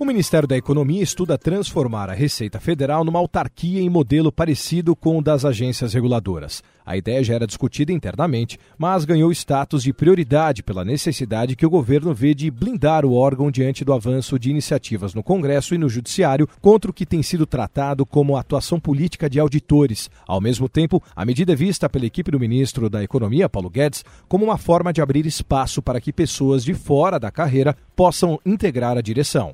O Ministério da Economia estuda transformar a Receita Federal numa autarquia em modelo parecido com o das agências reguladoras. A ideia já era discutida internamente, mas ganhou status de prioridade pela necessidade que o governo vê de blindar o órgão diante do avanço de iniciativas no Congresso e no Judiciário contra o que tem sido tratado como atuação política de auditores. Ao mesmo tempo, a medida é vista pela equipe do ministro da Economia, Paulo Guedes, como uma forma de abrir espaço para que pessoas de fora da carreira possam integrar a direção.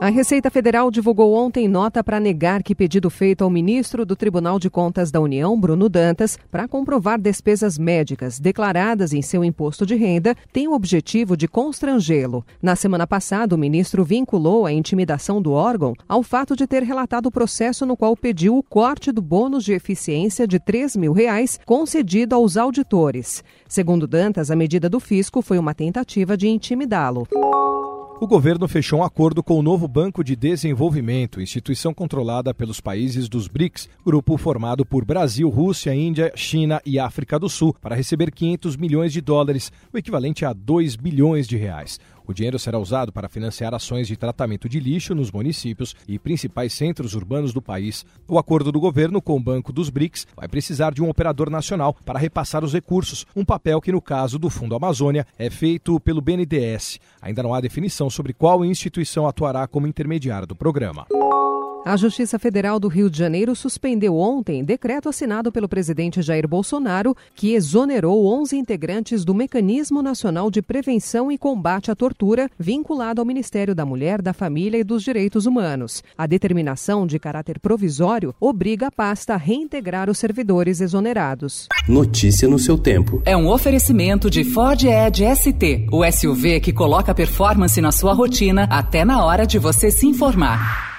A Receita Federal divulgou ontem nota para negar que pedido feito ao ministro do Tribunal de Contas da União, Bruno Dantas, para comprovar despesas médicas declaradas em seu imposto de renda tem o objetivo de constrangê-lo. Na semana passada, o ministro vinculou a intimidação do órgão ao fato de ter relatado o processo no qual pediu o corte do bônus de eficiência de 3 mil reais concedido aos auditores. Segundo Dantas, a medida do fisco foi uma tentativa de intimidá-lo o governo fechou um acordo com o novo Banco de Desenvolvimento, instituição controlada pelos países dos BRICS, grupo formado por Brasil, Rússia, Índia, China e África do Sul, para receber 500 milhões de dólares, o equivalente a 2 bilhões de reais. O dinheiro será usado para financiar ações de tratamento de lixo nos municípios e principais centros urbanos do país. O acordo do governo com o Banco dos BRICS vai precisar de um operador nacional para repassar os recursos, um papel que, no caso do Fundo Amazônia, é feito pelo BNDES. Ainda não há definição sobre qual instituição atuará como intermediária do programa. A Justiça Federal do Rio de Janeiro suspendeu ontem decreto assinado pelo presidente Jair Bolsonaro que exonerou 11 integrantes do Mecanismo Nacional de Prevenção e Combate à Tortura, vinculado ao Ministério da Mulher, da Família e dos Direitos Humanos. A determinação de caráter provisório obriga a pasta a reintegrar os servidores exonerados. Notícia no seu tempo. É um oferecimento de Ford Edge ST, o SUV que coloca performance na sua rotina até na hora de você se informar.